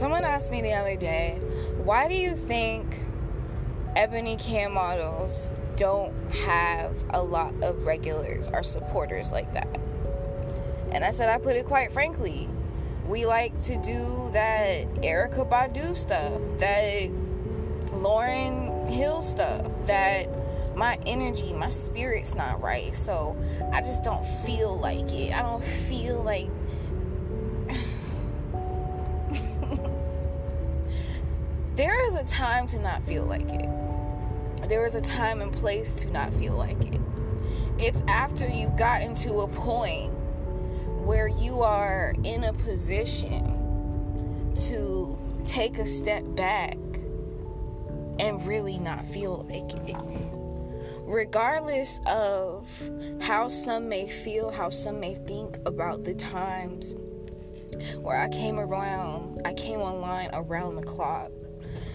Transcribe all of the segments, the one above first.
Someone asked me the other day, why do you think ebony cam models don't have a lot of regulars or supporters like that? And I said, I put it quite frankly. We like to do that Erykah Badu stuff, that Lauryn Hill stuff, that my energy, my spirit's not right. So I just don't feel like it. I don't feel like there is a time to not feel like it. There is a time and place to not feel like it. It's after you've gotten to a point where you are in a position to take a step back and really not feel like it. Regardless of how some may feel, how some may think about the times where I came around, I came online around the clock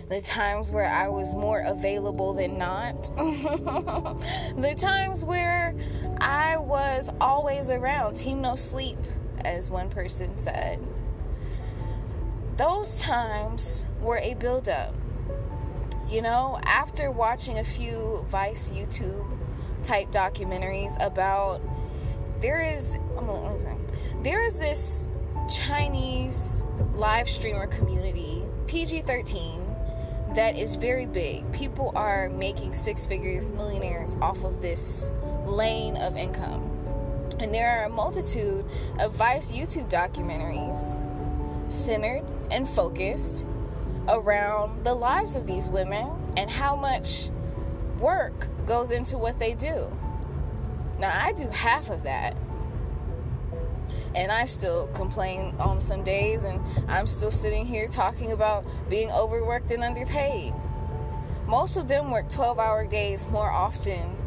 the times where I was more available than not, the times where I was always around, team no sleep, as one person said. Those times were a buildup. You know, after watching a few Vice YouTube type documentaries about there is there is this Chinese live streamer community, PG 13, that is very big. People are making six figures, millionaires off of this lane of income. And there are a multitude of Vice YouTube documentaries centered and focused around the lives of these women and how much work goes into what they do. Now, I do half of that and I still complain on some days, and I'm still sitting here talking about being overworked and underpaid. Most of them work 12 hour days more often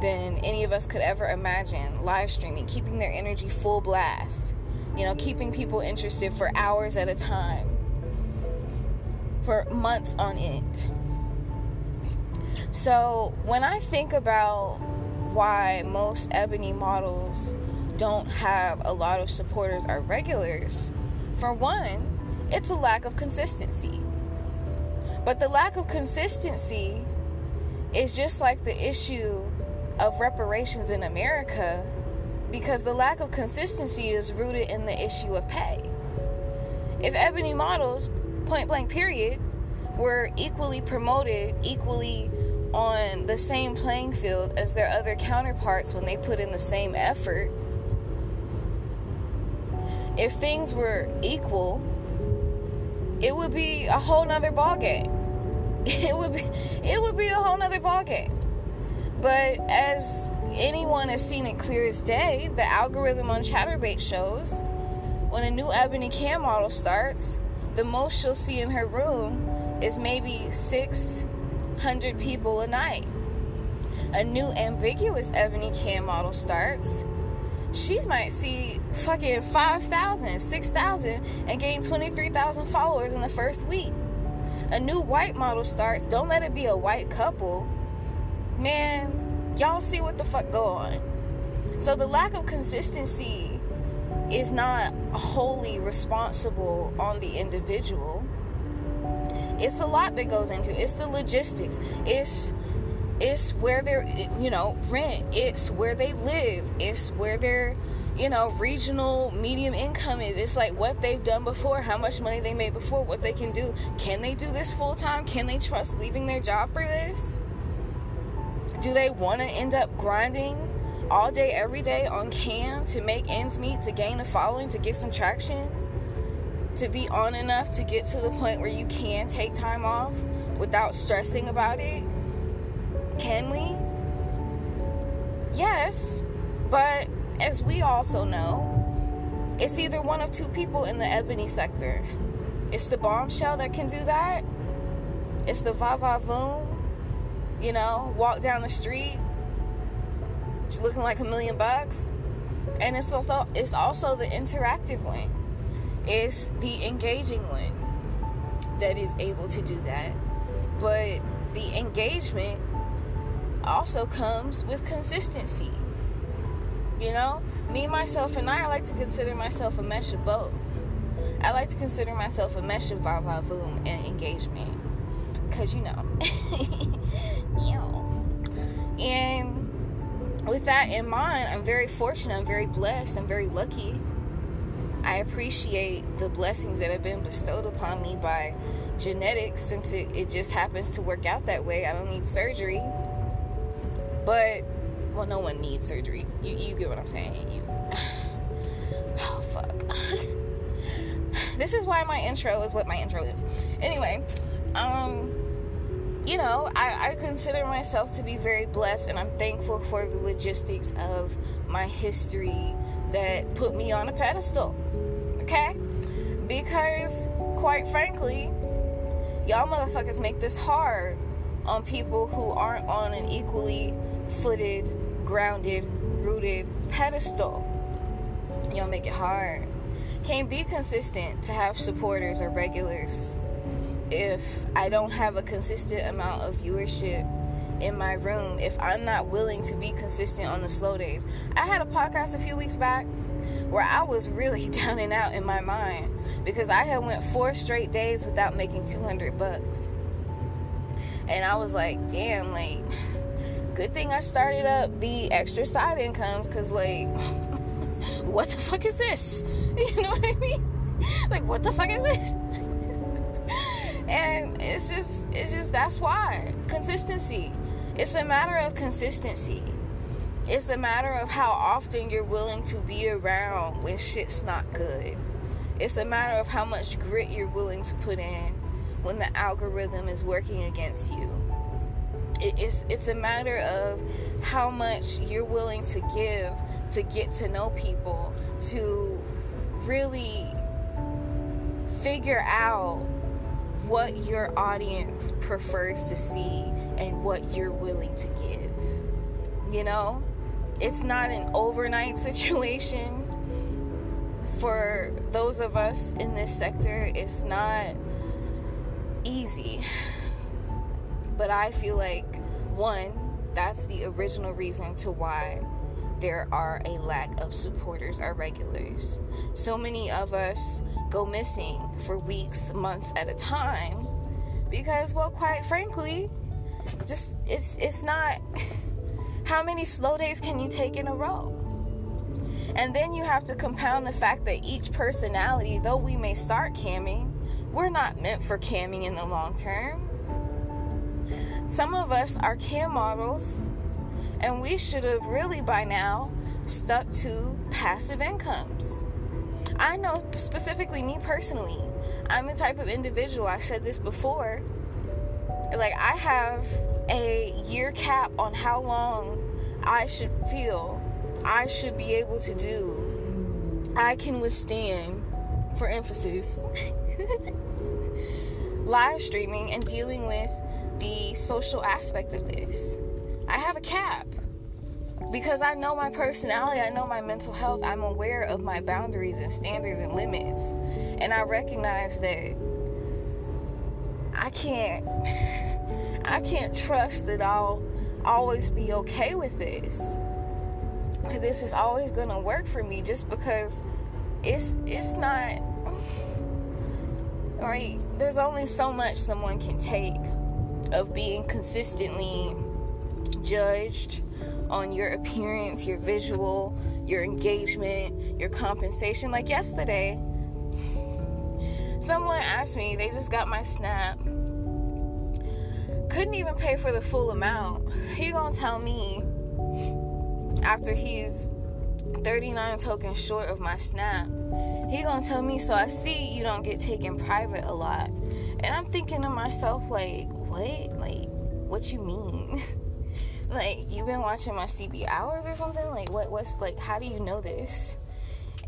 than any of us could ever imagine. Live streaming, keeping their energy full blast, you know, keeping people interested for hours at a time, for months on end. So when I think about why most ebony models don't have a lot of supporters or regulars, for one, it's a lack of consistency. But the lack of consistency is just like the issue of reparations in America because the lack of consistency is rooted in the issue of pay. If ebony models, point blank period, were equally promoted, equally on the same playing field as their other counterparts when they put in the same effort, if things were equal, it would be a whole nother ball game. It would be it would be a whole nother ball game. But as anyone has seen it clear as day, the algorithm on Chaturbate shows when a new Ebony Cam model starts, the most she'll see in her room is maybe 600 people a night. A new ambiguous Ebony Cam model starts, she might see fucking 5,000, 6,000 and gain 23,000 followers in the first week. A new white model starts, don't let it be a white couple. Man, y'all see what the fuck go on. So the lack of consistency is not wholly responsible on the individual. It's a lot that goes into it. It's the logistics. It's it's where they're you know rent. It's where they live. It's where their you know regional medium income is. It's like what they've done before how much money they made before what they can do. Can they do this full time can they trust leaving their job for this? Do they want to end up grinding all day every day on cam to make ends meet to gain a following to get some traction? To be on enough to get to the point where you can take time off without stressing about it can we? Yes, but as we also know, it's either one of two people in the ebony sector. It's the bombshell that can do that. It's the va va voom, you know, walk down the street, looking like a million bucks. And it's also it's also the interactive one. It's the engaging one that is able to do that. But the engagement also comes with consistency. You know, me, myself, and I, I like to consider myself a mesh of both. I like to consider myself a mesh of va va voom and engagement. Cause you know. and with that in mind, I'm very fortunate, I'm very blessed, I'm very lucky. I appreciate the blessings that have been bestowed upon me by genetics since it, it just happens to work out that way. I don't need surgery. But well no one needs surgery. You you get what I'm saying. You Oh fuck. this is why my intro is what my intro is. Anyway, um you know, I, I consider myself to be very blessed and I'm thankful for the logistics of my history that put me on a pedestal. Okay? Because, quite frankly, y'all motherfuckers make this hard on people who aren't on an equally footed, grounded, rooted pedestal. Y'all make it hard. Can't be consistent to have supporters or regulars if I don't have a consistent amount of viewership in my room, if I'm not willing to be consistent on the slow days. I had a podcast a few weeks back where I was really down and out in my mind because I had went four straight days without making 200 bucks. And I was like, damn, like good thing I started up the extra side incomes cuz like what the fuck is this? You know what I mean? Like what the fuck is this? and it's just it's just that's why consistency it's a matter of consistency it's a matter of how often you're willing to be around when shit's not good it's a matter of how much grit you're willing to put in when the algorithm is working against you it's it's a matter of how much you're willing to give to get to know people to really figure out what your audience prefers to see and what you're willing to give. You know, it's not an overnight situation. For those of us in this sector, it's not easy. But I feel like, one, that's the original reason to why there are a lack of supporters or regulars. So many of us go missing for weeks, months at a time because well quite frankly, just it's it's not how many slow days can you take in a row? And then you have to compound the fact that each personality, though we may start camming, we're not meant for camming in the long term. Some of us are cam models, and we should have really by now stuck to passive incomes. I know specifically me personally, I'm the type of individual, I've said this before, like I have a year cap on how long I should feel I should be able to do, I can withstand, for emphasis, live streaming and dealing with the social aspect of this. I have a cap because I know my personality, I know my mental health, I'm aware of my boundaries and standards and limits. And I recognize that I can't I can't trust that I'll always be okay with this. This is always going to work for me just because it's it's not right. There's only so much someone can take of being consistently judged on your appearance, your visual, your engagement, your compensation. Like yesterday, someone asked me, they just got my snap, couldn't even pay for the full amount. He gonna tell me after he's 39 tokens short of my snap, he gonna tell me, so I see you don't get taken private a lot. And I'm thinking to myself, like, what? Like, what you mean? like you've been watching my CB hours or something? Like what what's like how do you know this?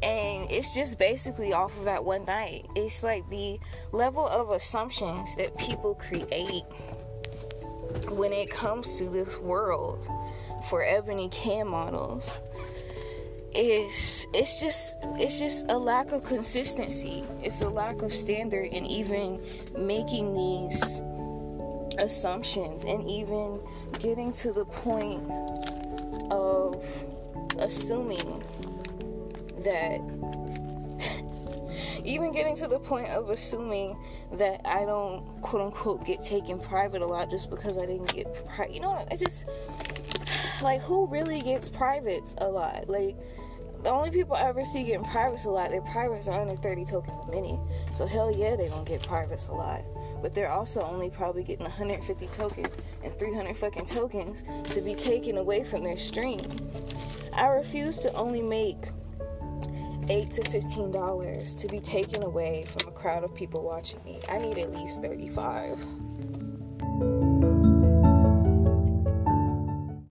And it's just basically off of that one night. It's like the level of assumptions that people create when it comes to this world for ebony cam models is it's just it's just a lack of consistency it's a lack of standard in even making these assumptions and even getting to the point of assuming that even getting to the point of assuming that I don't quote unquote get taken private a lot just because I didn't get private. You know, it's just like who really gets privates a lot? Like the only people I ever see getting privates a lot, their privates are under 30 tokens a minute. So hell yeah, they don't get privates a lot. But they're also only probably getting 150 tokens and 300 fucking tokens to be taken away from their stream. I refuse to only make eight to fifteen dollars to be taken away from a crowd of people watching me. I need at least 35.